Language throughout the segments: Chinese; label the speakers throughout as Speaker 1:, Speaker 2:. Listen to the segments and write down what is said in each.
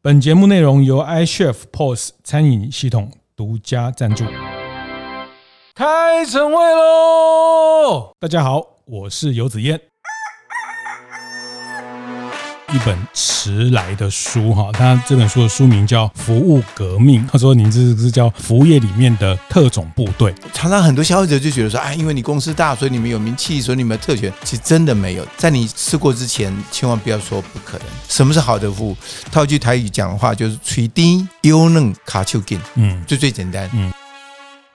Speaker 1: 本节目内容由 iChef POS 餐饮系统独家赞助。开晨会喽！大家好，我是游子彦。一本迟来的书哈，他这本书的书名叫《服务革命》。他说：“您这是叫服务业里面的特种部队。”
Speaker 2: 常常很多消费者就觉得说：“哎，因为你公司大，所以你们有名气，所以你们有特权。”其实真的没有，在你试过之前，千万不要说不可能。什么是好的服务？套句台语讲的话，就是“吹低优嫩卡丘金”。嗯，就最简单。嗯，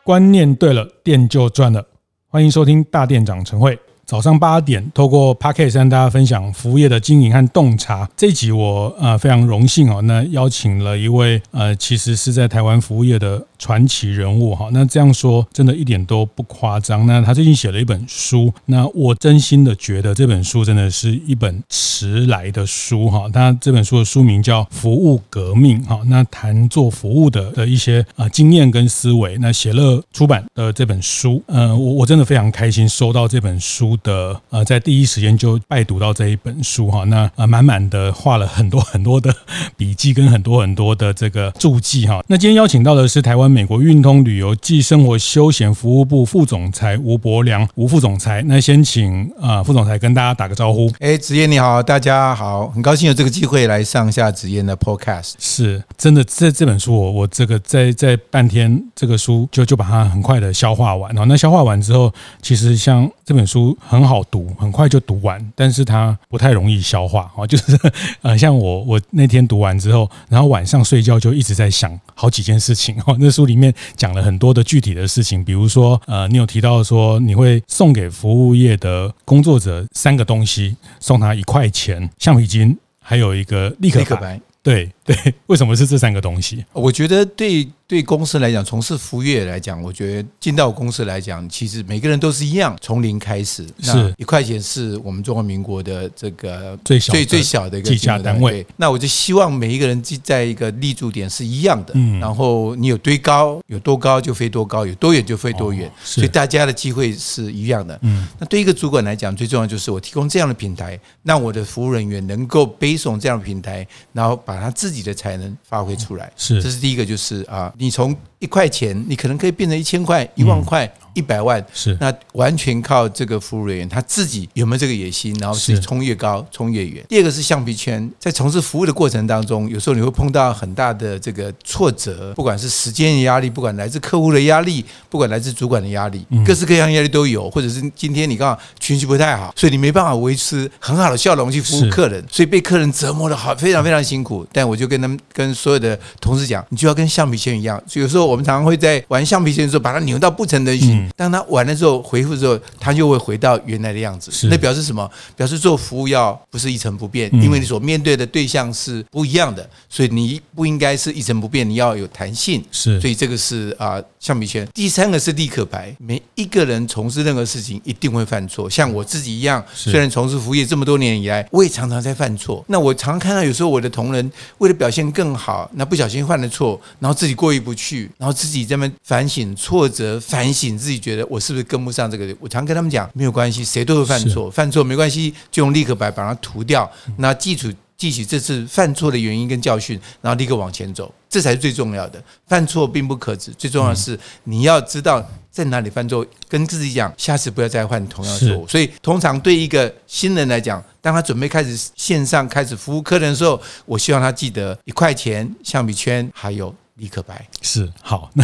Speaker 1: 观念对了，店就赚了。欢迎收听大店长晨会。早上八点，透过 Podcast 跟大家分享服务业的经营和洞察。这集我呃非常荣幸哦，那邀请了一位呃，其实是在台湾服务业的。传奇人物哈，那这样说真的一点都不夸张。那他最近写了一本书，那我真心的觉得这本书真的是一本迟来的书哈。他这本书的书名叫《服务革命》哈，那谈做服务的的一些啊经验跟思维。那写了出版的这本书，呃，我我真的非常开心收到这本书的呃，在第一时间就拜读到这一本书哈。那呃满满的画了很多很多的笔记跟很多很多的这个注记哈。那今天邀请到的是台湾。美国运通旅游暨生活休闲服务部副总裁吴伯良，吴副总裁，那先请啊副总裁跟大家打个招呼。
Speaker 2: 哎，子燕你好，大家好，很高兴有这个机会来上下子燕的 Podcast。
Speaker 1: 是真的，这这本书我我这个在在半天这个书就就把它很快的消化完。那消化完之后，其实像这本书很好读，很快就读完，但是它不太容易消化啊。就是呃，像我我那天读完之后，然后晚上睡觉就一直在想好几件事情 哦。那书。里面讲了很多的具体的事情，比如说，呃，你有提到说你会送给服务业的工作者三个东西，送他一块钱、橡皮筋，还有一个立可白。对 对，为什么是这三个东西？
Speaker 2: 我觉得对。对公司来讲，从事服务业来讲，我觉得进到公司来讲，其实每个人都是一样，从零开始。是一块钱是我们中华民国的这个最小最最小的一个计价单位。那我就希望每一个人在一个立足点是一样的。嗯。然后你有堆高，有多高就飞多高，有多远就飞多远。所以大家的机会是一样的。嗯。那对一个主管来讲，最重要就是我提供这样的平台，让我的服务人员能够背诵这样的平台，然后把他自己的才能发挥出来。是。这是第一个，就是啊。你从一块钱，你可能可以变成一千块、一万块。一百万是那完全靠这个服务人员他自己有没有这个野心，然后是冲越高、冲越远。第二个是橡皮圈，在从事服务的过程当中，有时候你会碰到很大的这个挫折，不管是时间的压力，不管来自客户的压力，不管来自主管的压力，各式各样压力都有。或者是今天你刚好情绪不太好，所以你没办法维持很好的笑容去服务客人，所以被客人折磨的好非常非常辛苦。但我就跟他们跟所有的同事讲，你就要跟橡皮圈一样。所以有时候我们常常会在玩橡皮圈的时候，把它扭到不成人形。当他完了之后回复之后，他就会回到原来的样子。那表示什么？表示做服务要不是一成不变，因为你所面对的对象是不一样的，所以你不应该是一成不变，你要有弹性。是，所以这个是啊，橡皮圈。第三个是立可白。每一个人从事任何事情一定会犯错，像我自己一样，虽然从事服务业这么多年以来，我也常常在犯错。那我常常看到有时候我的同仁为了表现更好，那不小心犯了错，然后自己过意不去，然后自己在那反省、挫折、反省，自己觉得。我是不是跟不上这个？我常跟他们讲，没有关系，谁都会犯错，犯错没关系，就用立刻白把它涂掉。那记住记起这次犯错的原因跟教训，然后立刻往前走，这才是最重要的。犯错并不可耻，最重要的是你要知道在哪里犯错，跟自己讲，下次不要再犯同样错误。所以，通常对一个新人来讲，当他准备开始线上开始服务客人的时候，我希望他记得一块钱、橡皮圈，还有。李可白
Speaker 1: 是好，那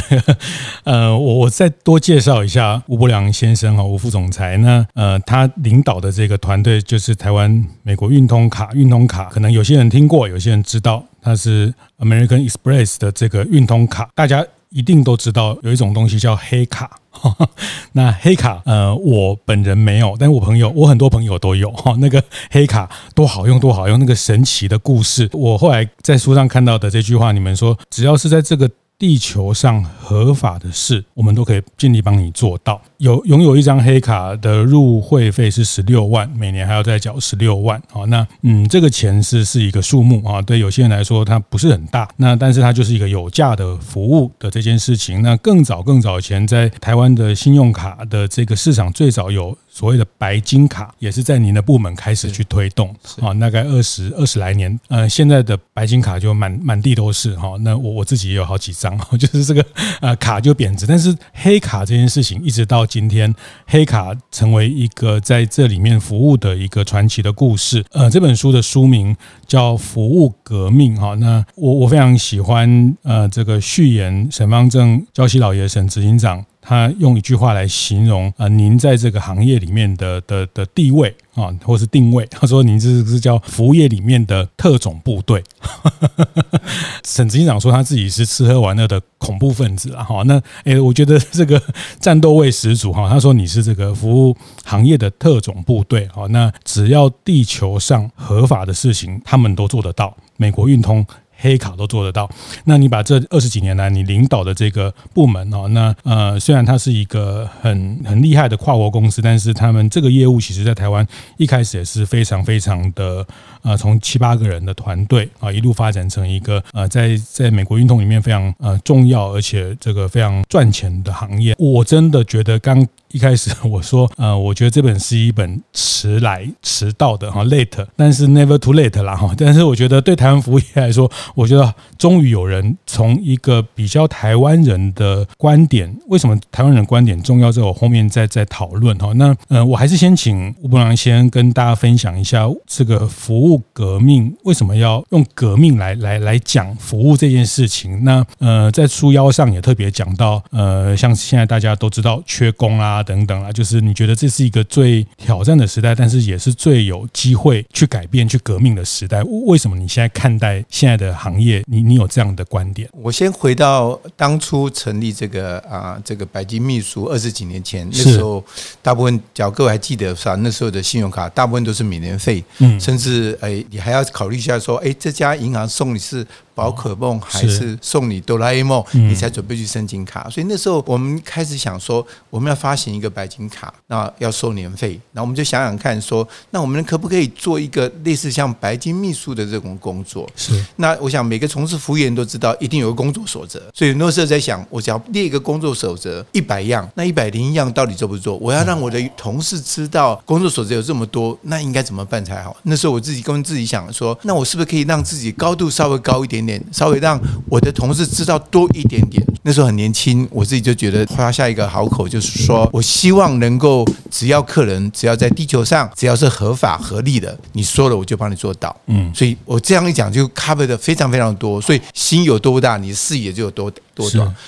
Speaker 1: 呃，我我再多介绍一下吴伯良先生哈，吴副总裁。那呃，他领导的这个团队就是台湾美国运通卡，运通卡可能有些人听过，有些人知道，它是 American Express 的这个运通卡，大家一定都知道有一种东西叫黑卡。那黑卡，呃，我本人没有，但是我朋友，我很多朋友都有哈。那个黑卡多好用，多好用，那个神奇的故事。我后来在书上看到的这句话，你们说，只要是在这个地球上合法的事，我们都可以尽力帮你做到。有拥有一张黑卡的入会费是十六万，每年还要再缴十六万。好，那嗯，这个钱是是一个数目啊，对有些人来说它不是很大，那但是它就是一个有价的服务的这件事情。那更早更早前，在台湾的信用卡的这个市场最早有。所谓的白金卡也是在您的部门开始去推动啊，大概二十二十来年，呃，现在的白金卡就满满地都是哈。那我我自己也有好几张，就是这个呃卡就贬值，但是黑卡这件事情一直到今天，黑卡成为一个在这里面服务的一个传奇的故事。呃，这本书的书名叫《服务革命》哈。那我我非常喜欢呃这个序言，沈方正焦希老爷沈执行长。他用一句话来形容啊，您在这个行业里面的的的地位啊，或是定位。他说：“您这是叫服务业里面的特种部队。”沈执行长说他自己是吃喝玩乐的恐怖分子啊！哈，那诶，我觉得 这个战斗味十足哈。他说：“你是这个服务行业的特种部队。”哈，那只要地球上合法的事情，他们都做得到。美国运通。黑卡都做得到，那你把这二十几年来你领导的这个部门哦，那呃虽然它是一个很很厉害的跨国公司，但是他们这个业务其实在台湾一开始也是非常非常的呃，从七八个人的团队啊一路发展成一个呃在在美国运动里面非常呃重要而且这个非常赚钱的行业。我真的觉得刚。一开始我说，呃，我觉得这本是一本迟来迟到的哈，late，但是 never too late 啦哈。但是我觉得对台湾服务业来说，我觉得终于有人从一个比较台湾人的观点，为什么台湾人观点重要？这我后面再再讨论哈。那呃，我还是先请吴伯良先跟大家分享一下这个服务革命为什么要用革命来来来讲服务这件事情。那呃，在书腰上也特别讲到，呃，像现在大家都知道缺工啊。等等啊，就是你觉得这是一个最挑战的时代，但是也是最有机会去改变、去革命的时代。为什么你现在看待现在的行业，你你有这样的观点？
Speaker 2: 我先回到当初成立这个啊，这个白金秘书二十几年前，那时候大部分，假如各位还记得是吧？那时候的信用卡大部分都是免年费，嗯，甚至哎，你还要考虑一下说，哎，这家银行送你是。宝可梦还是送你哆啦 A 梦，你才准备去申请卡。所以那时候我们开始想说，我们要发行一个白金卡，那要收年费。那我们就想想看，说那我们可不可以做一个类似像白金秘书的这种工作？是。那我想每个从事服务员都知道，一定有个工作守则。所以那时候在想，我只要列一个工作守则一百样，那一百零一样到底做不做？我要让我的同事知道工作守则有这么多，那应该怎么办才好？那时候我自己跟自己想说，那我是不是可以让自己高度稍微高一点点？稍微让我的同事知道多一点点。那时候很年轻，我自己就觉得夸下一个好口，就是说我希望能够，只要客人只要在地球上，只要是合法合理的，你说了我就帮你做到。嗯，所以我这样一讲就 cover 的非常非常多，所以心有多大，你的视野就有多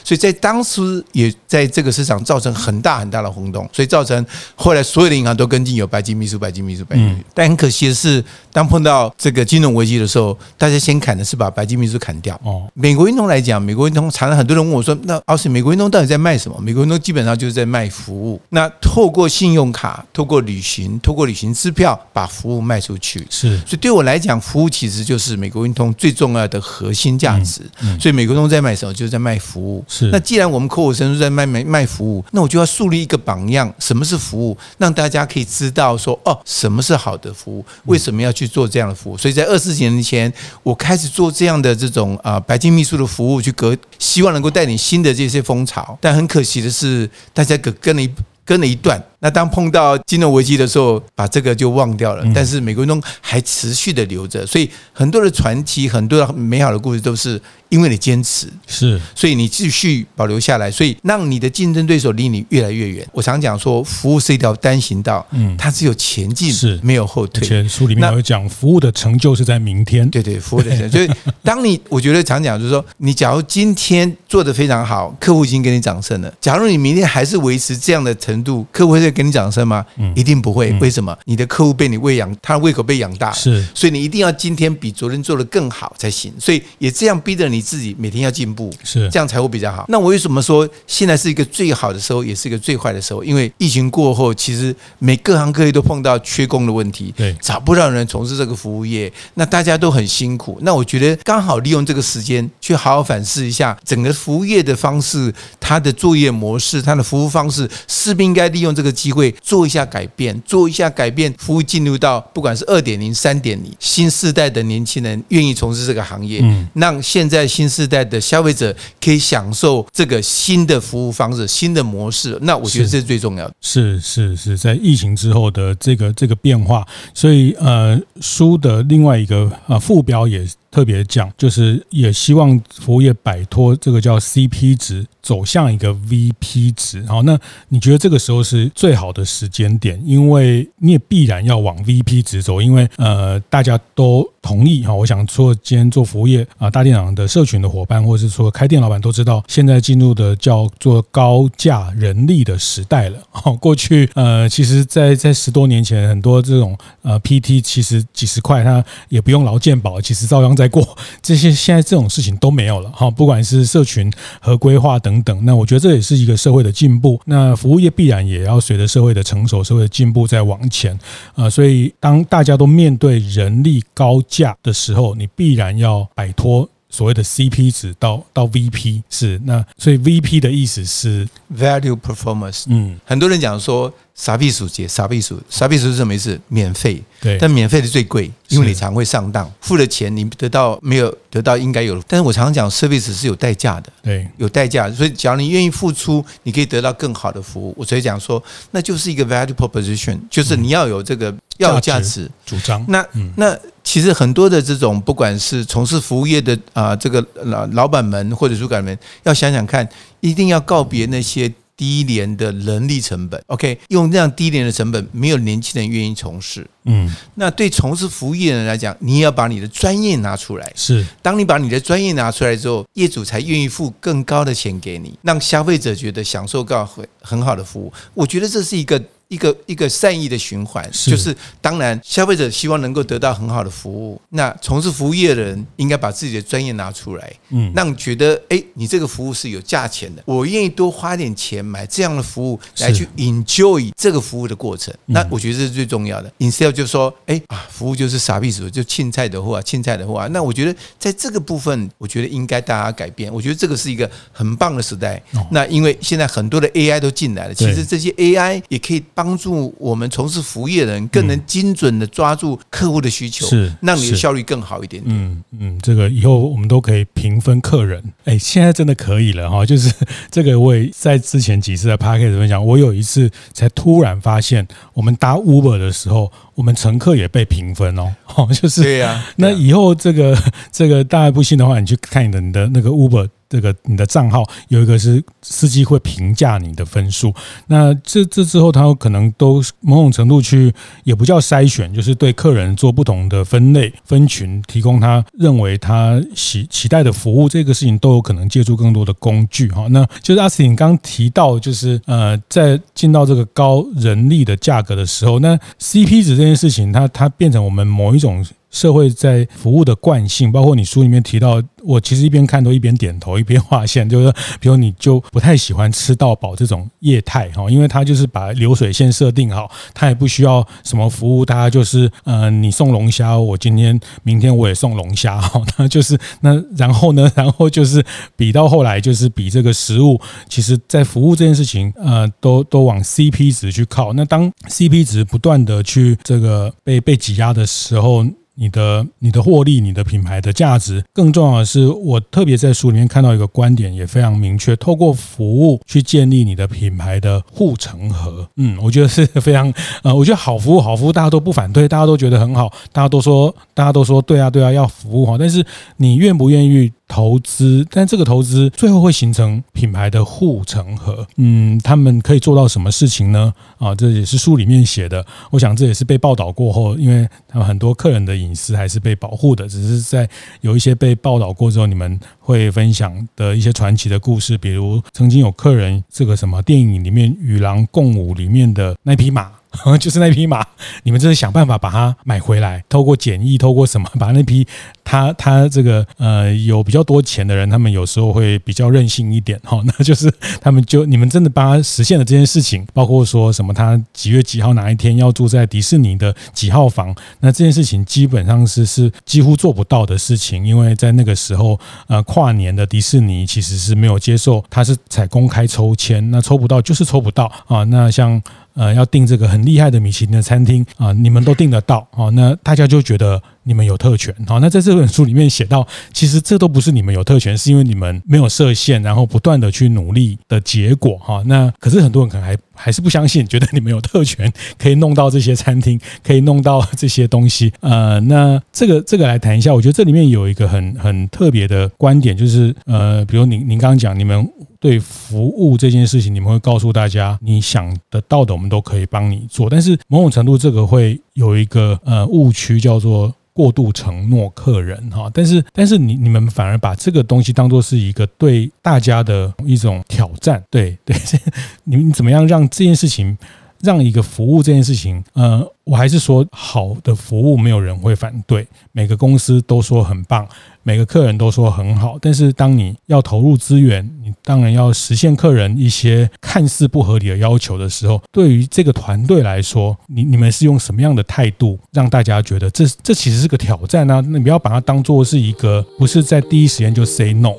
Speaker 2: 所以在当时也在这个市场造成很大很大的轰动，所以造成后来所有的银行都跟进有白金秘书、白金秘书、白金秘书。但很可惜的是，当碰到这个金融危机的时候，大家先砍的是把白金秘书砍掉。哦，美国运通来讲，美国运通常常很多人问我说：“那奥斯，美国运通到底在卖什么？”美国运通基本上就是在卖服务。那透过信用卡、透过旅行、透过旅行支票，把服务卖出去。是，所以对我来讲，服务其实就是美国运通最重要的核心价值。嗯所以美国运通在卖什么？就是在卖服务。是。那既然我们口口声声在卖卖卖服务，那我就要树立一个榜样：什么是服务？让大家可以知道说：“哦，什么是好的服务？为什么要去做这样的服务？”所以在二十几年前，我开始做这样的这种啊白金秘书的服务，去隔，希望能够带领新的这些风潮。但很可惜的是，大家跟跟了一跟了一段。那当碰到金融危机的时候，把这个就忘掉了。但是美国运通还持续的留着，所以很多的传奇、很多的美好的故事都是因为你坚持，是，所以你继续保留下来，所以让你的竞争对手离你越来越远。我常讲说，服务是一条单行道，嗯，它只有前进，是没有后退。前
Speaker 1: 书里面有讲，服务的成就是在明天。
Speaker 2: 对对，服务的成就。所以当你我觉得常讲就是说，你假如今天做的非常好，客户已经给你掌声了。假如你明天还是维持这样的程度，客户会会给你掌声吗？嗯，一定不会。为什么？你的客户被你喂养，他的胃口被养大，
Speaker 1: 是，
Speaker 2: 所以你一定要今天比昨天做的更好才行。所以也这样逼着你自己每天要进步，
Speaker 1: 是
Speaker 2: 这样才会比较好。那我为什么说现在是一个最好的时候，也是一个最坏的时候？因为疫情过后，其实每各行各业都碰到缺工的问题，
Speaker 1: 对，
Speaker 2: 找不到人从事这个服务业，那大家都很辛苦。那我觉得刚好利用这个时间去好好反思一下整个服务业的方式，它的作业模式，它的服务方式，是不是应该利用这个机会做一下改变，做一下改变，服务进入到不管是二点零、三点零，新时代的年轻人愿意从事这个行业，嗯，让现在新时代的消费者可以享受这个新的服务方式、新的模式。那我觉得这是最重要的。
Speaker 1: 是是是，在疫情之后的这个这个变化，所以呃，书的另外一个呃副标也。特别讲，就是也希望服务业摆脱这个叫 CP 值，走向一个 VP 值。好，那你觉得这个时候是最好的时间点？因为你也必然要往 VP 值走，因为呃，大家都同意哈。我想说，今天做服务业啊，大店长的社群的伙伴，或者是说开店老板都知道，现在进入的叫做高价人力的时代了。好，过去呃，其实在在十多年前，很多这种呃 PT 其实几十块，他也不用劳健保，其实照样。再过 这些，现在这种事情都没有了哈，不管是社群和规划等等，那我觉得这也是一个社会的进步。那服务业必然也要随着社会的成熟、社会的进步在往前啊。所以当大家都面对人力高价的时候，你必然要摆脱所谓的 CP 值到到 VP 是那，所以 VP 的意思是
Speaker 2: Value Performance。嗯，很多人讲说。傻逼鼠节，傻逼鼠，傻逼鼠是什么意思？免费，
Speaker 1: 对，
Speaker 2: 但免费的最贵，因为你常会上当，付了钱你得到没有得到应该有的。但是我常常讲，service 是有代价的，
Speaker 1: 对，
Speaker 2: 有代价。所以，只要你愿意付出，你可以得到更好的服务。我所以讲说，那就是一个 value proposition，就是你要有这个要有价值
Speaker 1: 主张。
Speaker 2: 那那其实很多的这种，不管是从事服务业的啊，这个老老板们或者主管们，要想想看，一定要告别那些。低廉的人力成本，OK，用这样低廉的成本，没有年轻人愿意从事。嗯，那对从事服务业的人来讲，你也要把你的专业拿出来。
Speaker 1: 是，
Speaker 2: 当你把你的专业拿出来之后，业主才愿意付更高的钱给你，让消费者觉得享受到很很好的服务。我觉得这是一个。一个一个善意的循环，就是当然消费者希望能够得到很好的服务，那从事服务业的人应该把自己的专业拿出来，嗯，让觉得哎，你这个服务是有价钱的，我愿意多花点钱买这样的服务来去 enjoy 这个服务的过程。那我觉得这是最重要的。Instead 就说哎啊，服务就是傻逼死，就青菜的货，青菜的货。那我觉得在这个部分，我觉得应该大家改变。我觉得这个是一个很棒的时代。那因为现在很多的 AI 都进来了，其实这些 AI 也可以帮。帮助我们从事服务业的人更能精准的抓住客户的需求，是让你的效率更好一点点。
Speaker 1: 嗯嗯，这个以后我们都可以平分客人。哎，现在真的可以了哈，就是 这个我也在之前几次的 p a c k a g e 分享，我有一次才突然发现，我们搭 Uber 的时候，我们乘客也被评分哦。哦，就是
Speaker 2: 对呀。
Speaker 1: 那以后这个 这个大家不信的话，你去看你的你的那个 Uber。这个你的账号有一个是司机会评价你的分数，那这这之后他有可能都某种程度去也不叫筛选，就是对客人做不同的分类分群，提供他认为他期期待的服务，这个事情都有可能借助更多的工具哈。那就是阿斯汀刚提到，就是呃，在进到这个高人力的价格的时候，那 CP 值这件事情，它它变成我们某一种。社会在服务的惯性，包括你书里面提到，我其实一边看都一边点头，一边划线，就是比如你就不太喜欢吃到饱这种业态哈，因为它就是把流水线设定好，它也不需要什么服务，大家就是呃，你送龙虾，我今天明天我也送龙虾哈，那就是那然后呢，然后就是比到后来就是比这个食物，其实在服务这件事情，呃，都都往 CP 值去靠。那当 CP 值不断的去这个被被挤压的时候，你的你的获利，你的品牌的价值，更重要的是，我特别在书里面看到一个观点，也非常明确，透过服务去建立你的品牌的护城河。嗯，我觉得是非常 呃，我觉得好服务，好服务，大家都不反对，大家都觉得很好，大家都说，大家都说对啊，对啊，要服务好，但是你愿不愿意？投资，但这个投资最后会形成品牌的护城河。嗯，他们可以做到什么事情呢？啊，这也是书里面写的。我想这也是被报道过后，因为他们很多客人的隐私还是被保护的，只是在有一些被报道过之后，你们会分享的一些传奇的故事，比如曾经有客人这个什么电影里面《与狼共舞》里面的那匹马。就是那匹马，你们就是想办法把它买回来，透过简易，透过什么，把那匹他他这个呃有比较多钱的人，他们有时候会比较任性一点 哈，那就是他们就你们真的帮他实现了这件事情，包括说什么他几月几号哪一天要住在迪士尼的几号房，那这件事情基本上是是几乎做不到的事情，因为在那个时候呃跨年的迪士尼其实是没有接受，他是采公开抽签，那抽不到就是抽不到啊，那像。呃，要订这个很厉害的米其林的餐厅啊，你们都订得到啊，那大家就觉得你们有特权。好，那在这本书里面写到，其实这都不是你们有特权，是因为你们没有设限，然后不断的去努力的结果哈。那可是很多人可能还还是不相信，觉得你们有特权，可以弄到这些餐厅，可以弄到这些东西。呃，那这个这个来谈一下，我觉得这里面有一个很很特别的观点，就是呃，比如您您刚刚讲你们。对服务这件事情，你们会告诉大家，你想得到的，我们都可以帮你做。但是某种程度，这个会有一个呃误区，叫做过度承诺客人哈。但是，但是你你们反而把这个东西当做是一个对大家的一种挑战。对对，你们怎么样让这件事情？让一个服务这件事情，呃，我还是说好的服务没有人会反对，每个公司都说很棒，每个客人都说很好。但是当你要投入资源，你当然要实现客人一些看似不合理的要求的时候，对于这个团队来说，你你们是用什么样的态度让大家觉得这这其实是个挑战呢？那你不要把它当做是一个，不是在第一时间就 say no。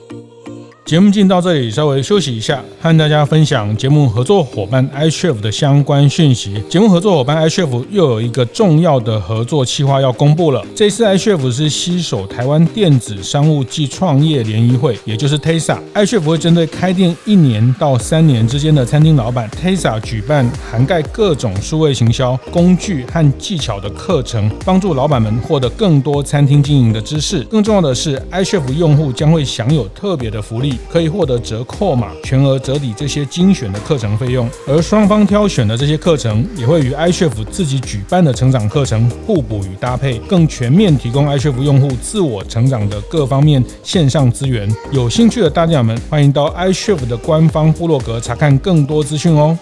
Speaker 1: 节目进到这里，稍微休息一下，和大家分享节目合作伙伴 iCHEF 的相关讯息。节目合作伙伴 iCHEF 又有一个重要的合作计划要公布了。这次 iCHEF 是携手台湾电子商务暨创业联谊会，也就是 TESA。iCHEF 会针对开店一年到三年之间的餐厅老板 TESA，举办涵盖各种数位行销工具和技巧的课程，帮助老板们获得更多餐厅经营的知识。更重要的是，iCHEF 用户将会享有特别的福利。可以获得折扣码，全额折抵这些精选的课程费用，而双方挑选的这些课程也会与 iCHEF 自己举办的成长课程互补与搭配，更全面提供 iCHEF 用户自我成长的各方面线上资源。有兴趣的大家们，欢迎到 iCHEF 的官方部落格查看更多资讯哦。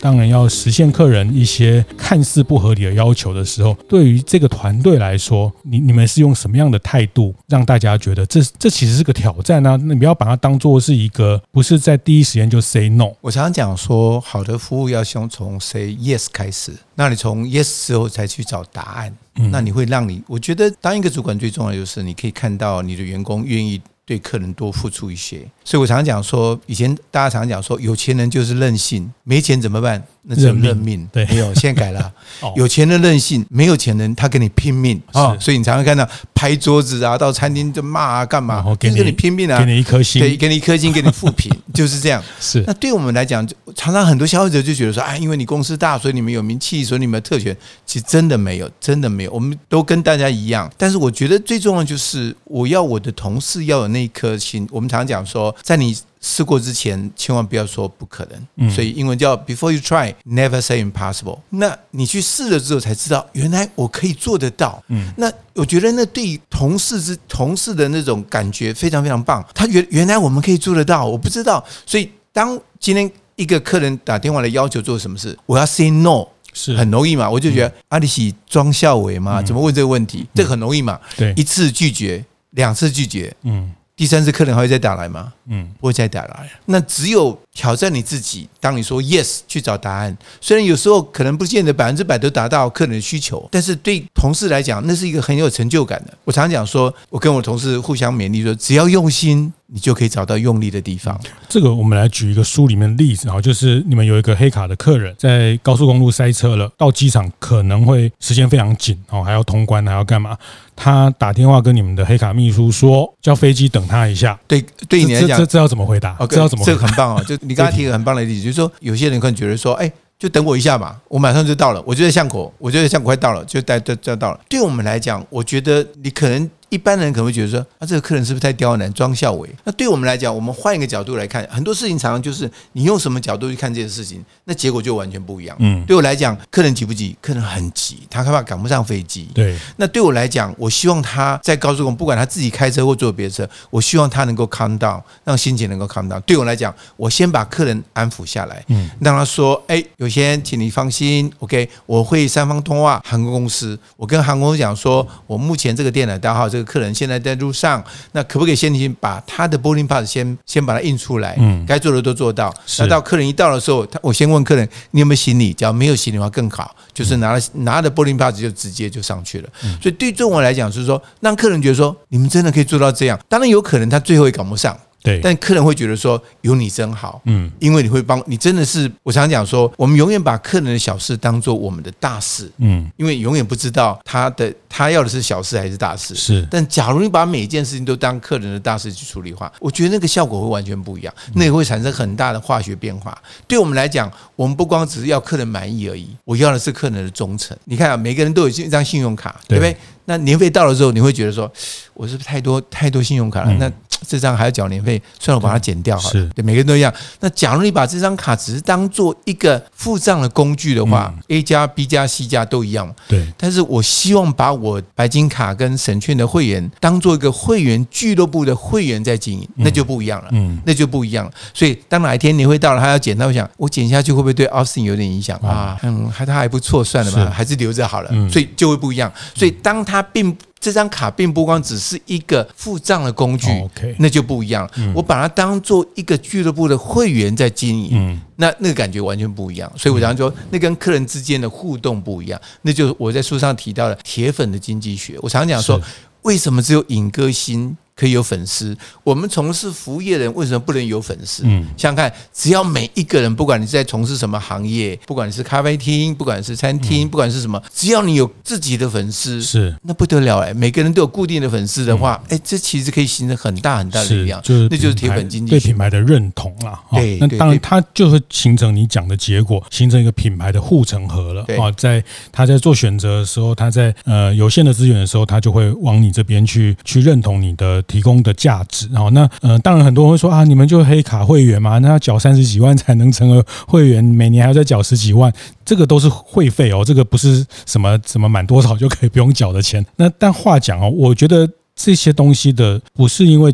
Speaker 1: 当然，要实现客人一些看似不合理的要求的时候，对于这个团队来说，你你们是用什么样的态度让大家觉得这这其实是个挑战呢？那你不要把它当做是一个，不是在第一时间就 say no。
Speaker 2: 我常常讲说，好的服务要先从 say yes 开始，那你从 yes 之后才去找答案，那你会让你，我觉得当一个主管最重要的就是你可以看到你的员工愿意。对客人多付出一些，所以我常常讲说，以前大家常常讲说，有钱人就是任性，没钱怎么办？那是认命。认命对，没有，现在改了。有钱人任性，没有钱人他跟你拼命啊！所以你常常看到拍桌子啊，到餐厅就骂啊，干嘛？跟跟你拼命啊！
Speaker 1: 给你一颗心，
Speaker 2: 对，给你一颗心，给你负评，就是这样。是。那对我们来讲，常常很多消费者就觉得说，啊，因为你公司大，所以你们有名气，所以你们有特权。其实真的没有，真的没有。我们都跟大家一样。但是我觉得最重要就是，我要我的同事要有那一颗心。我们常常讲说，在你。试过之前，千万不要说不可能。所以英文叫 Before you try, never say impossible。那你去试了之后，才知道原来我可以做得到。嗯，那我觉得那对同事之同事的那种感觉非常非常棒。他原原来我们可以做得到，我不知道。所以当今天一个客人打电话来要求做什么事，我要 say no 是很容易嘛？我就觉得阿里喜装孝伟嘛，怎么问这个问题？这个很容易嘛？对，一次拒绝，两次拒绝，嗯。第三次客人还会再打来吗？嗯，不会再打来。那只有挑战你自己。当你说 yes 去找答案，虽然有时候可能不见得百分之百都达到客人的需求，但是对同事来讲，那是一个很有成就感的。我常常讲说，我跟我同事互相勉励说，只要用心，你就可以找到用力的地方。
Speaker 1: 这个我们来举一个书里面的例子啊，就是你们有一个黑卡的客人在高速公路塞车了，到机场可能会时间非常紧哦，还要通关，还要干嘛？他打电话跟你们的黑卡秘书说，叫飞机等他一下。
Speaker 2: 对，对你来
Speaker 1: 讲，这这，要怎么回答？这要怎么？
Speaker 2: 这个很棒哦！就你刚才提个很棒的例子，就是说有些人可能觉得说，哎，就等我一下嘛，我马上就到了。我就在巷口，我就在巷口快到了，就待就就到了。对我们来讲，我觉得你可能一般人可能会觉得说，啊，这个客人是不是太刁难、装孝伟？那对我们来讲，我们换一个角度来看，很多事情常常就是你用什么角度去看这件事情，那结果就完全不一样。嗯，对我来讲，客人急不急？客人很急，他害怕赶不上飞机。
Speaker 1: 对，
Speaker 2: 那对我来讲，我希望他在高速公路，不管他自己开车或坐别的车，我希望他能够 calm down，让心情能够 calm down。对我来讲，我先把客人安抚下来，嗯，让他说，哎，有些，请你放心，OK，我会三方通话航空公司，我跟航空公司讲说，我目前这个电脑大号，这个客人现在在路上，那可不可以先先把他的 boarding pass 先先把它印出来？嗯，该做的都做到。那到客人一到的时候，他我先问客人，你有没有行李？只要没有行李的话更好，就是拿了拿着 boarding pass 就直接就上去了。所以对中国来讲，就是说让客人觉得说，你们真的可以做到这样。当然有可能他最后也赶不上。
Speaker 1: 对，
Speaker 2: 但客人会觉得说有你真好，嗯，因为你会帮你，真的是我常讲说，我们永远把客人的小事当做我们的大事，嗯，因为永远不知道他的他要的是小事还是大事，
Speaker 1: 是。
Speaker 2: 但假如你把每一件事情都当客人的大事去处理的话，我觉得那个效果会完全不一样，那也会产生很大的化学变化。对我们来讲，我们不光只是要客人满意而已，我要的是客人的忠诚。你看啊，每个人都有一张信用卡，对不对？那年费到了之后，你会觉得说，我是不是太多太多信用卡了？那这张还要缴年费，算了，我把它减掉好了。对，每个人都一样。那假如你把这张卡只是当做一个付账的工具的话，A 加 B 加 C 加都一样。
Speaker 1: 对。
Speaker 2: 但是我希望把我白金卡跟省券的会员当做一个会员俱乐部的会员在经营，那就不一样了。嗯，那就不一样了。所以当哪一天年会到了，他要减，他会想，我减下去会不会对 Austin 有点影响啊？嗯，还他还不错，算了吧，还是留着好了。嗯所以就会不一样。所以当他并这张卡并不光只是一个付账的工具，那就不一样。我把它当做一个俱乐部的会员在经营，那那个感觉完全不一样。所以我常说，那跟客人之间的互动不一样，那就是我在书上提到的铁粉的经济学。我常讲说，为什么只有尹歌星可以有粉丝，我们从事服务业的人为什么不能有粉丝？嗯，想想看，只要每一个人，不管你在从事什么行业，不管你是咖啡厅，不管是餐厅，不管是什么，只要你有自己的粉丝，是那不得了哎！每个人都有固定的粉丝的话，哎，这其实可以形成很大很大的力量，就是那就是铁粉经济，
Speaker 1: 对品牌的认同啦。对，那当然它就会形成你讲的结果，形成一个品牌的护城河了啊。在他在做选择的时候，他在呃有限的资源的时候，他就会往你这边去去认同你的。提供的价值，好那呃，当然很多人会说啊，你们就黑卡会员嘛，那要缴三十几万才能成为会员，每年还要再缴十几万，这个都是会费哦，这个不是什么什么满多少就可以不用缴的钱。那但话讲哦，我觉得这些东西的不是因为。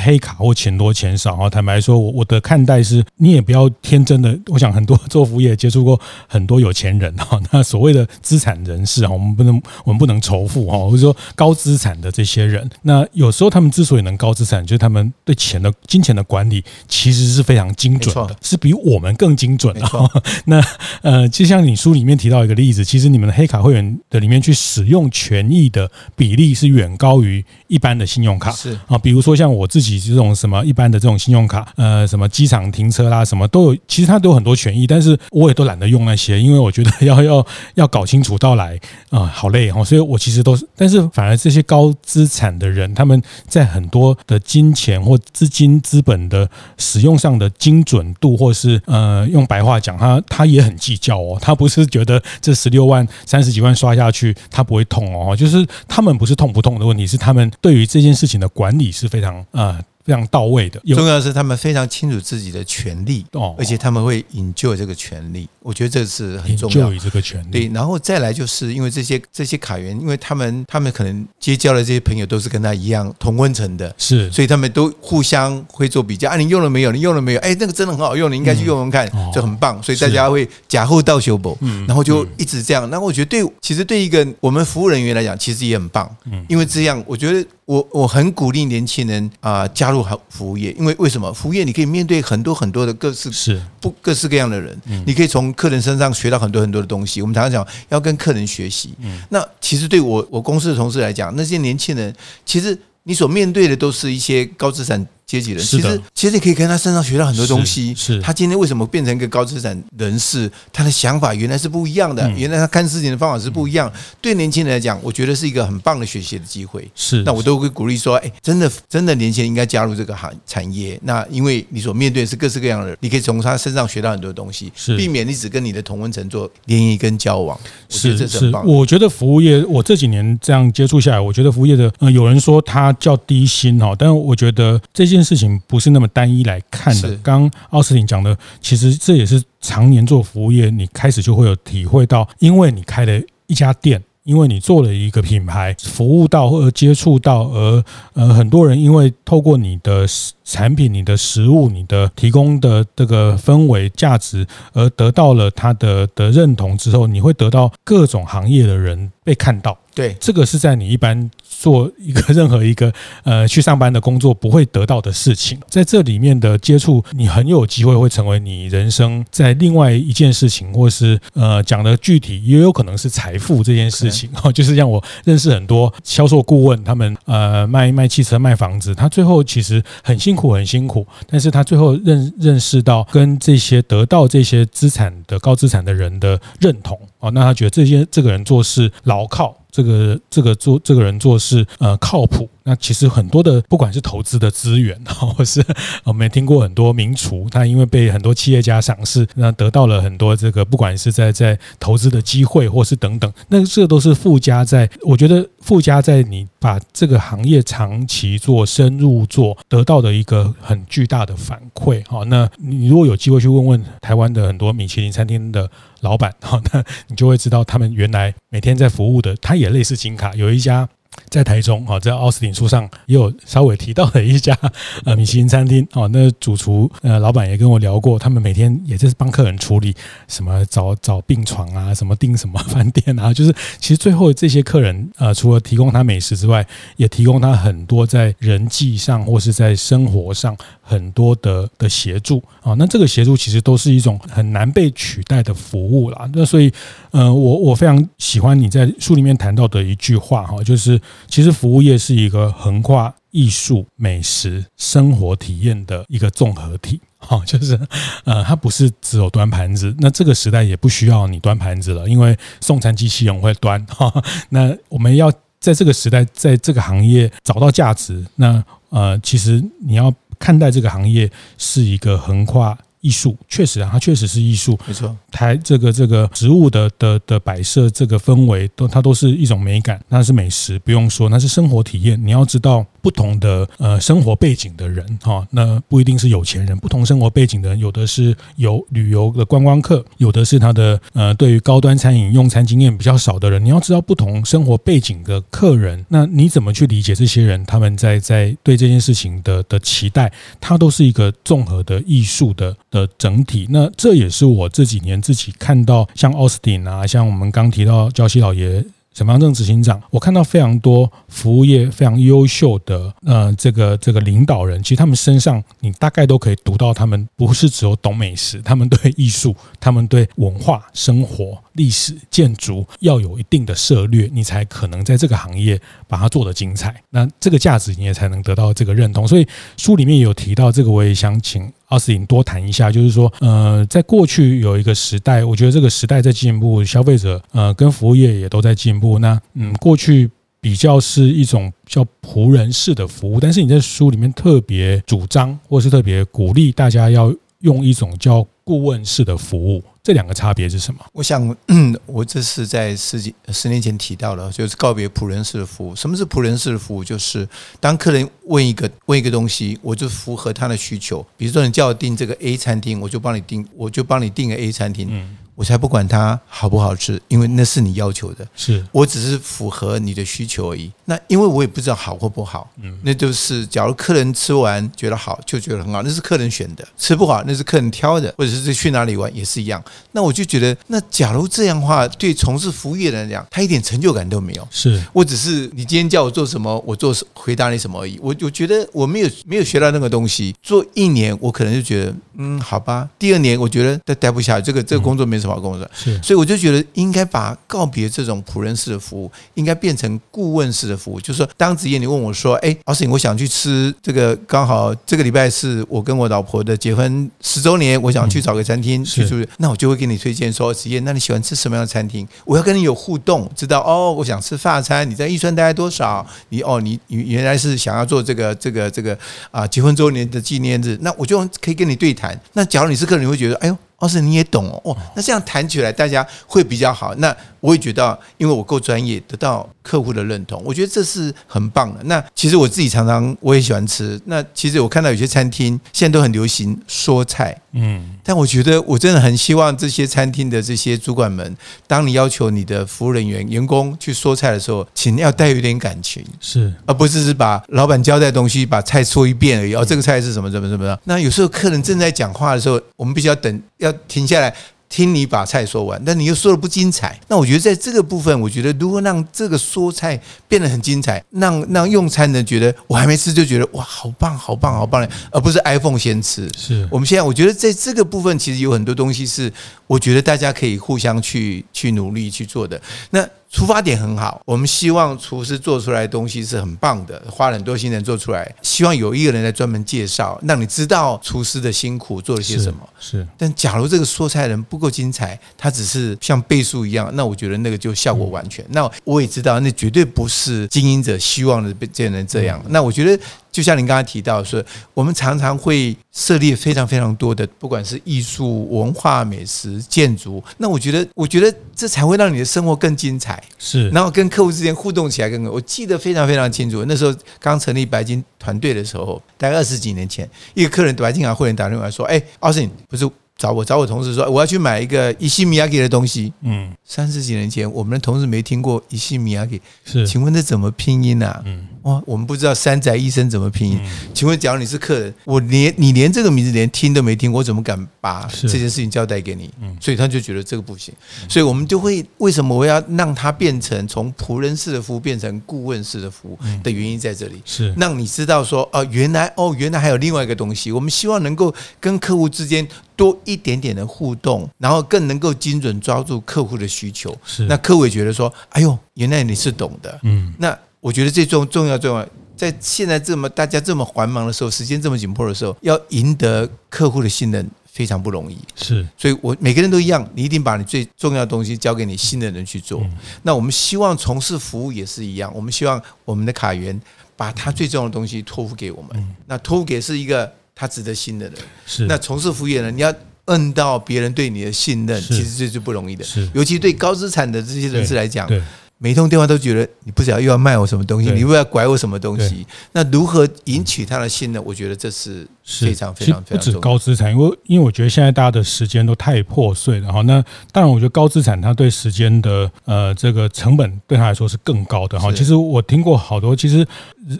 Speaker 1: 黑卡或钱多钱少啊，坦白说，我我的看待是，你也不要天真的。我想很多做服务业接触过很多有钱人哈，那所谓的资产人士啊，我们不能我们不能仇富哈，或者说高资产的这些人，那有时候他们之所以能高资产，就是他们对钱的金钱的管理其实是非常精准的，是比我们更精准的。那呃，就像你书里面提到一个例子，其实你们的黑卡会员的里面去使用权益的比例是远高于一般的信用卡，是啊，比如说像我。自己这种什么一般的这种信用卡，呃，什么机场停车啦，什么都有，其实它都有很多权益，但是我也都懒得用那些，因为我觉得 要要要搞清楚到来啊、好累哦，所以我其实都是，但是反而这些高资产的人，他们在很多的金钱或资金资本的使用上的精准度，或是呃，用白话讲，他他也很计较哦，他不是觉得这十六万三十几万刷下去他不会痛哦，就是他们不是痛不痛的问题，是他们对于这件事情的管理是非常呃。啊，非常到位的。
Speaker 2: 重要的是，他们非常清楚自己的权利，哦，而且他们会 enjoy 这个权利。我觉得这是很重要。
Speaker 1: 这个权利。
Speaker 2: 对，然后再来就是因为这些这些卡员，因为他们他们可能结交的这些朋友都是跟他一样同温层的，是，所以他们都互相会做比较。啊，你用了没有？你用了没有？哎，那个真的很好用，你应该去用用看，就很棒。所以大家会假后到修补，然后就一直这样。那我觉得对，其实对一个我们服务人员来讲，其实也很棒。嗯，因为这样，我觉得。我我很鼓励年轻人啊加入好服务业，因为为什么？服务业你可以面对很多很多的各式是。不各式各样的人，你可以从客人身上学到很多很多的东西。我们常常讲要跟客人学习，那其实对我我公司的同事来讲，那些年轻人其实你所面对的都是一些高资产阶级人，其实其实你可以跟他身上学到很多东西。
Speaker 1: 是，
Speaker 2: 他今天为什么变成一个高资产人士？他的想法原来是不一样的，原来他看事情的方法是不一样。对年轻人来讲，我觉得是一个很棒的学习的机会。
Speaker 1: 是，
Speaker 2: 那我都会鼓励说，哎，真的真的年轻人应该加入这个行产业。那因为你所面对的是各式各样的人，你可以从他身上学到很多东西，是避免你只跟你的同温层做联谊跟交往。
Speaker 1: 是，
Speaker 2: 这是很棒。
Speaker 1: 我觉得服务业，我这几年这样接触下来，我觉得服务业的，呃，有人说它叫低薪哈，但是我觉得这件事情不是那么单一来看的。刚奥斯汀讲的，其实这也是常年做服务业，你开始就会有体会到，因为你开了一家店。因为你做了一个品牌，服务到或者接触到，而呃很多人因为透过你的产品、你的食物、你的提供的这个氛围价值，而得到了他的的认同之后，你会得到各种行业的人被看到。
Speaker 2: 对，
Speaker 1: 这个是在你一般做一个任何一个呃去上班的工作不会得到的事情，在这里面的接触，你很有机会会成为你人生在另外一件事情，或是呃讲的具体也有可能是财富这件事情。哦，就是让我认识很多销售顾问，他们呃卖卖汽车、卖房子，他最后其实很辛苦很辛苦，但是他最后认认识到跟这些得到这些资产的高资产的人的认同哦，那他觉得这些这个人做事牢靠。这个这个做这个人做事呃靠谱，那其实很多的不管是投资的资源，或是我们也听过很多名厨，他因为被很多企业家赏识，那得到了很多这个不管是在在投资的机会，或是等等，那这都是附加在我觉得附加在你把这个行业长期做深入做得到的一个很巨大的反馈。好，那你如果有机会去问问台湾的很多米其林餐厅的。老板，好，那你就会知道他们原来每天在服务的，他也类似金卡，有一家。在台中啊，在奥斯汀书上也有稍微提到的一家 呃米其林餐厅哦，那主厨呃老板也跟我聊过，他们每天也就是帮客人处理什么找找病床啊，什么订什么饭店啊，就是其实最后这些客人呃除了提供他美食之外，也提供他很多在人际上或是在生活上很多的的协助啊。那这个协助其实都是一种很难被取代的服务啦。那所以呃我我非常喜欢你在书里面谈到的一句话哈，就是。其实服务业是一个横跨艺术、美食、生活体验的一个综合体，哈，就是呃，它不是只有端盘子。那这个时代也不需要你端盘子了，因为送餐机器人会端。哈，那我们要在这个时代，在这个行业找到价值。那呃，其实你要看待这个行业是一个横跨。艺术确实啊，它确实是艺术，
Speaker 2: 没错。
Speaker 1: 台这个这个植物的的的摆设，这个氛围都它都是一种美感，那是美食，不用说，那是生活体验。你要知道。不同的呃生活背景的人哈，那不一定是有钱人。不同生活背景的人，有的是有旅游的观光客，有的是他的呃对于高端餐饮用餐经验比较少的人。你要知道不同生活背景的客人，那你怎么去理解这些人他们在在对这件事情的的期待？它都是一个综合的艺术的的整体。那这也是我这几年自己看到，像奥斯汀啊，像我们刚提到焦希老爷。沈方正执行长，我看到非常多服务业非常优秀的呃这个这个领导人，其实他们身上你大概都可以读到，他们不是只有懂美食，他们对艺术，他们对文化、生活、历史、建筑要有一定的涉猎，你才可能在这个行业把它做得精彩。那这个价值你也才能得到这个认同。所以书里面有提到这个，我也想请。奥斯汀多谈一下，就是说，呃，在过去有一个时代，我觉得这个时代在进步，消费者呃跟服务业也都在进步。那嗯，过去比较是一种叫仆人式的服务，但是你在书里面特别主张，或是特别鼓励大家要用一种叫顾问式的服务。这两个差别是什么？
Speaker 2: 我想，嗯，我这是在十几十年前提到了，就是告别仆人式的服务。什么是仆人式的服务？就是当客人问一个问一个东西，我就符合他的需求。比如说，你叫我订这个 A 餐厅，我就帮你订，我就帮你订个 A 餐厅。嗯。我才不管它好不好吃，因为那是你要求的，
Speaker 1: 是
Speaker 2: 我只是符合你的需求而已。那因为我也不知道好或不好，嗯，那就是假如客人吃完觉得好，就觉得很好，那是客人选的；吃不好，那是客人挑的，或者是去哪里玩也是一样。那我就觉得，那假如这样的话，对从事服务业来讲，他一点成就感都没有。
Speaker 1: 是
Speaker 2: 我只是你今天叫我做什么，我做回答你什么而已。我我觉得我没有没有学到那个东西。做一年，我可能就觉得，嗯，好吧。第二年，我觉得待待不下去，这个这个工作没什么好工作。
Speaker 1: 是，
Speaker 2: 所以我就觉得应该把告别这种仆人式的服务，应该变成顾问式的的服务，就是说，当职业你问我说，哎，老师，我想去吃这个，刚好这个礼拜是我跟我老婆的结婚十周年，我想去找个餐厅、嗯、去住，那我就会给你推荐说，职业，那你喜欢吃什么样的餐厅？我要跟你有互动，知道哦，我想吃法餐，你在预算大概多少？你哦，你你原来是想要做这个这个这个啊结婚周年的纪念日，那我就可以跟你对谈。那假如你是客人，你会觉得，哎呦。要是你也懂哦，那这样谈起来大家会比较好。那我也觉得，因为我够专业，得到客户的认同，我觉得这是很棒的。那其实我自己常常我也喜欢吃。那其实我看到有些餐厅现在都很流行说菜，嗯，但我觉得我真的很希望这些餐厅的这些主管们，当你要求你的服务人员、员工去说菜的时候，请要带有点感情，
Speaker 1: 是，
Speaker 2: 而不是是把老板交代的东西把菜说一遍而已。哦，这个菜是什么什么什么的。那有时候客人正在讲话的时候，我们必须要等。要停下来听你把菜说完，但你又说的不精彩。那我觉得在这个部分，我觉得如何让这个说菜变得很精彩，让让用餐的人觉得我还没吃就觉得哇，好棒，好棒，好棒，而不是 iPhone 先吃。
Speaker 1: 是
Speaker 2: 我们现在，我觉得在这个部分，其实有很多东西是我觉得大家可以互相去去努力去做的。那。出发点很好，我们希望厨师做出来的东西是很棒的，花了很多心人做出来。希望有一个人来专门介绍，让你知道厨师的辛苦做了些什么。
Speaker 1: 是，是
Speaker 2: 但假如这个说菜人不够精彩，他只是像倍数一样，那我觉得那个就效果完全。那我也知道，那绝对不是经营者希望的变成这样。那我觉得。就像您刚才提到说，我们常常会涉猎非常非常多的，不管是艺术、文化、美食、建筑。那我觉得，我觉得这才会让你的生活更精彩。
Speaker 1: 是，
Speaker 2: 然后跟客户之间互动起来更。我记得非常非常清楚，那时候刚成立白金团队的时候，大概二十几年前，一个客人白金行会员打电话说：“哎，奥斯汀，不是找我，找我同事说我要去买一个伊西米亚给的东西。”嗯，三十几年前，我们的同事没听过伊西米亚给，是，请问这怎么拼音啊？嗯。哇，我们不知道山宅医生怎么拼音。请问，假如你是客人，我连你连这个名字连听都没听，我怎么敢把这件事情交代给你？所以他就觉得这个不行。所以我们就会为什么我要让他变成从仆人式的服务变成顾问式的服务的原因在这里，是让你知道说哦，原来哦，原来还有另外一个东西。我们希望能够跟客户之间多一点点的互动，然后更能够精准抓住客户的需求。是那客户也觉得说，哎呦，原来你是懂的。嗯，那。我觉得这重重要重要，在现在这么大家这么繁忙的时候，时间这么紧迫的时候，要赢得客户的信任非常不容易。是，所以我每个人都一样，你一定把你最重要的东西交给你信任的人去做。那我们希望从事服务也是一样，我们希望我们的卡员把他最重要的东西托付给我们。那托付给是一个他值得信任的人。是，那从事服务业呢，你要摁到别人对你的信任，其实这是不容易的。是，尤其对高资产的这些人士来讲。每一通电话都觉得你不知道又要卖我什么东西，你又要拐我什么东西？那如何引起他的信任？我觉得这是非常非常非常重要。
Speaker 1: 不止高资产，因为因为我觉得现在大家的时间都太破碎了哈。那当然，我觉得高资产它对时间的呃这个成本对他来说是更高的哈。其实我听过好多，其实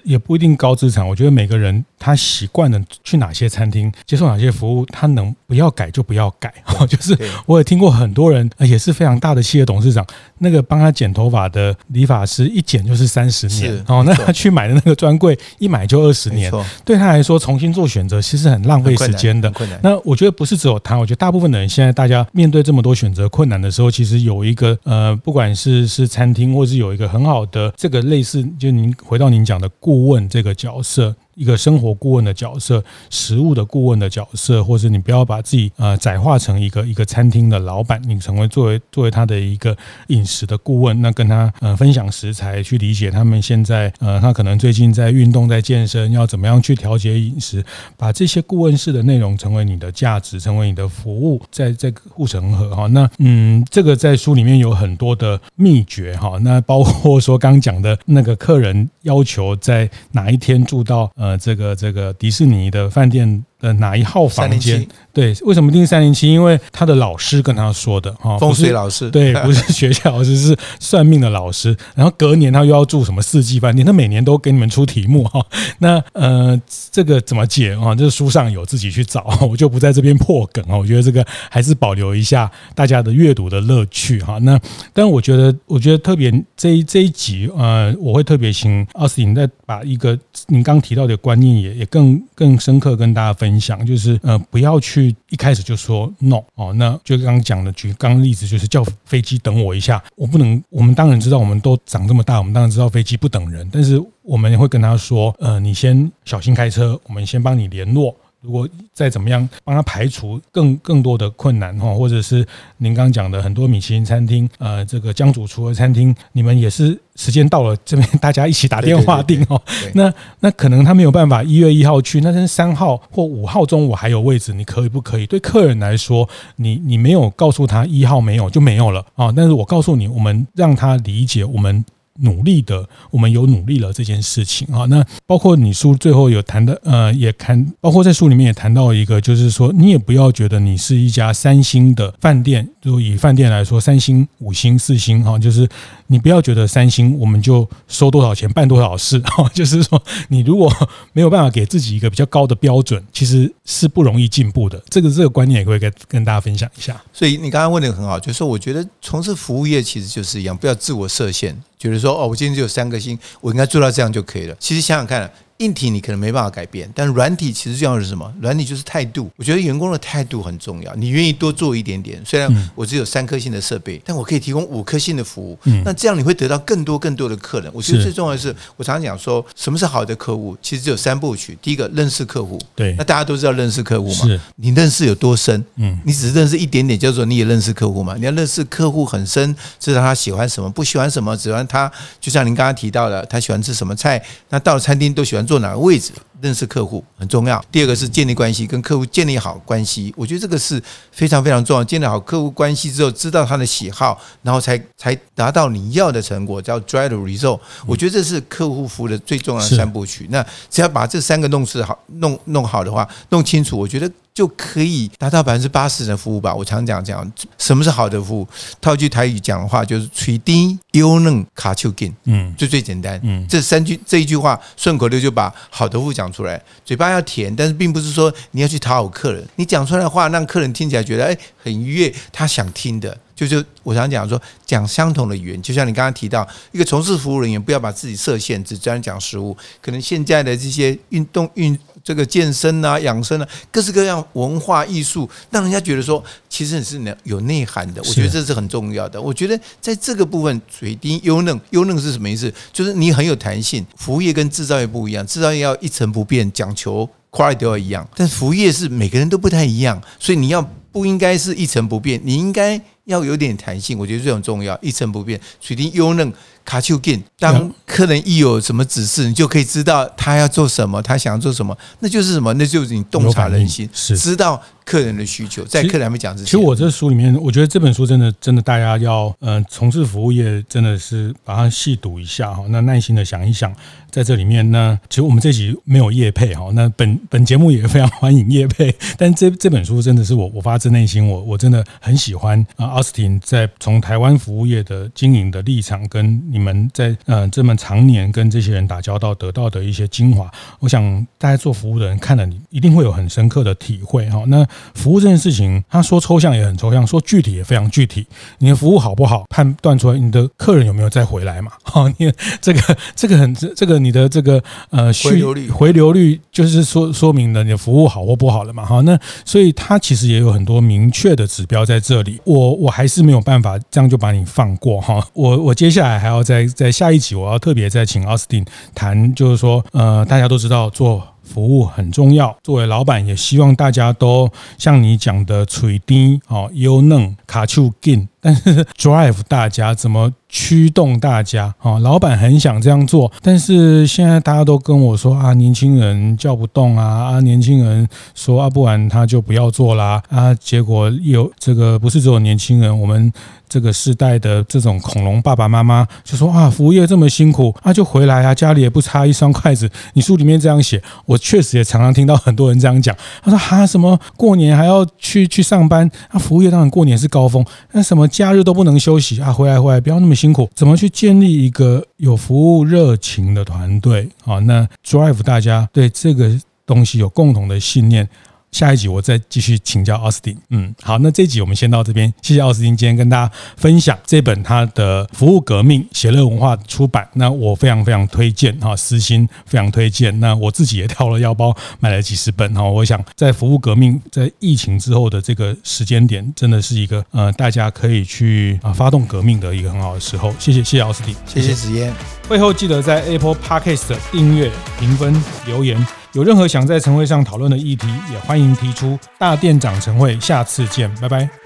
Speaker 1: 也不一定高资产。我觉得每个人他习惯了去哪些餐厅接受哪些服务，他能不要改就不要改。就是我也听过很多人也是非常大的企业董事长，那个帮他剪头发。的理发师一剪就是三十年哦，那他去买的那个专柜一买就二十年，对他来说重新做选择其实很浪费时间的。那我觉得不是只有他，我觉得大部分的人现在大家面对这么多选择困难的时候，其实有一个呃，不管是是餐厅，或是有一个很好的这个类似，就您回到您讲的顾问这个角色。一个生活顾问的角色，食物的顾问的角色，或是你不要把自己呃窄化成一个一个餐厅的老板，你成为作为作为他的一个饮食的顾问，那跟他呃分享食材，去理解他们现在呃他可能最近在运动在健身，要怎么样去调节饮食，把这些顾问式的内容成为你的价值，成为你的服务，在在护城河哈。那嗯，这个在书里面有很多的秘诀哈。那包括说刚讲的那个客人要求在哪一天住到。呃这个这个迪士尼的饭店的哪一号房间？对，为什么定三零七？因为他的老师跟他说的哈，
Speaker 2: 风水老师
Speaker 1: 对，不是学校老师，是算命的老师。然后隔年他又要住什么四季饭店，他每年都给你们出题目哈。那呃，这个怎么解啊？这书上有，自己去找，我就不在这边破梗啊。我觉得这个还是保留一下大家的阅读的乐趣哈。那但我觉得，我觉得特别这一这一集呃，我会特别请奥斯汀再把一个您刚提到的观念也也更更深刻跟大家分分享，就是呃，不要去一开始就说 no 哦，那就刚刚讲的举刚刚例子，就是叫飞机等我一下，我不能，我们当然知道，我们都长这么大，我们当然知道飞机不等人，但是我们也会跟他说，呃，你先小心开车，我们先帮你联络。如果再怎么样帮他排除更更多的困难哈，或者是您刚刚讲的很多米其林餐厅，呃，这个江主厨的餐厅，你们也是时间到了，这边大家一起打电话订哦。那那可能他没有办法一月一号去，那是三号或五号中午还有位置，你可以不可以？对客人来说，你你没有告诉他一号没有就没有了啊。但是我告诉你，我们让他理解我们。努力的，我们有努力了这件事情啊。那包括你书最后有谈的，呃，也谈，包括在书里面也谈到一个，就是说，你也不要觉得你是一家三星的饭店，就以饭店来说，三星、五星、四星哈，就是你不要觉得三星我们就收多少钱办多少事哈，就是说，你如果没有办法给自己一个比较高的标准，其实是不容易进步的。这个这个观念也会跟跟大家分享一下。
Speaker 2: 所以你刚刚问的很好，就是说，我觉得从事服务业其实就是一样，不要自我设限。觉得说哦，我今天只有三个星，我应该做到这样就可以了。其实想想看。硬体你可能没办法改变，但软体其实重要的是什么？软体就是态度。我觉得员工的态度很重要。你愿意多做一点点，虽然我只有三颗星的设备，但我可以提供五颗星的服务。那这样你会得到更多更多的客人。我觉得最重要的是，我常常讲说，什么是好的客户？其实只有三部曲。第一个，认识客户。对，那大家都知道认识客户嘛？是。你认识有多深？嗯，你只是认识一点点，叫做你也认识客户嘛？你要认识客户很深，知道他喜欢什么，不喜欢什么，喜欢他。就像您刚刚提到的，他喜欢吃什么菜？那到了餐厅都喜欢坐哪个位置？认识客户很重要。第二个是建立关系，跟客户建立好关系。我觉得这个是非常非常重要。建立好客户关系之后，知道他的喜好，然后才才达到你要的成果，叫 drive the result。我觉得这是客户服务的最重要的三部曲。那只要把这三个弄是好弄弄好的话，弄清楚，我觉得。就可以达到百分之八十的服务吧。我常讲讲，什么是好的服务？套句台语讲的话，就是“嘴甜又嫩卡秋紧”，嗯，就最简单。嗯，这三句这一句话顺口溜就把好的服务讲出来。嘴巴要甜，但是并不是说你要去讨好客人。你讲出来的话，让客人听起来觉得哎很愉悦，他想听的。就是我常讲说，讲相同的语言。就像你刚刚提到，一个从事服务人员不要把自己设限，只专讲食物。可能现在的这些运动运。这个健身啊、养生啊，各式各样文化艺术，让人家觉得说，其实你是有内涵的。我觉得这是很重要的。我觉得在这个部分，水滴优嫩，优嫩是什么意思？就是你很有弹性。服务业跟制造业不一样，制造业要一成不变，讲求 quality 都要一样，但服务业是每个人都不太一样，所以你要不应该是一成不变，你应该要有点弹性。我觉得这很重要，一成不变，水滴优嫩。卡丘金，当客人一有什么指示，你就可以知道他要做什么，他想要做什么，那就是什么？那就是你洞察人心，是知道客人的需求，在客人还没讲之前。
Speaker 1: 其实我这书里面，我觉得这本书真的，真的大家要，嗯、呃，从事服务业真的是把它细读一下哈，那耐心的想一想，在这里面呢，其实我们这集没有业配哈，那本本节目也非常欢迎业配，但这这本书真的是我我发自内心，我我真的很喜欢啊，奥斯汀在从台湾服务业的经营的立场跟。你们在呃这么常年跟这些人打交道，得到的一些精华，我想大家做服务的人看了你一定会有很深刻的体会哈。那服务这件事情，他说抽象也很抽象，说具体也非常具体。你的服务好不好，判断出来你的客人有没有再回来嘛？好，你这个这个很这个你的这个呃回流率回流率就是说说明了你的服务好或不好了嘛？哈，那所以他其实也有很多明确的指标在这里。我我还是没有办法这样就把你放过哈。我我接下来还要。在在下一集，我要特别再请奥斯汀谈，就是说，呃，大家都知道做服务很重要，作为老板也希望大家都像你讲的，嘴低哦，优嫩卡丘金，但是 drive 大家怎么驱动大家啊？老板很想这样做，但是现在大家都跟我说啊，年轻人叫不动啊，啊，年轻人说啊，不然他就不要做啦啊，结果有这个不是只有年轻人，我们。这个世代的这种恐龙爸爸妈妈就说啊，服务业这么辛苦啊，就回来啊，家里也不差一双筷子。你书里面这样写，我确实也常常听到很多人这样讲。他说哈、什么过年还要去去上班啊？服务业当然过年是高峰，那什么假日都不能休息啊？回来回来不要那么辛苦，怎么去建立一个有服务热情的团队啊？那 drive 大家对这个东西有共同的信念。下一集我再继续请教奥斯汀。嗯，好，那这一集我们先到这边，谢谢奥斯汀今天跟大家分享这本他的《服务革命》，写乐文化出版。那我非常非常推荐哈，私心非常推荐。那我自己也掏了腰包买了几十本哈。我想在《服务革命》在疫情之后的这个时间点，真的是一个呃大家可以去啊发动革命的一个很好的时候。谢谢谢谢奥斯汀，
Speaker 2: 谢谢子嫣。
Speaker 1: 会后记得在 Apple Podcast 订阅、评分、留言。有任何想在晨会上讨论的议题，也欢迎提出。大店长晨会，下次见，拜拜。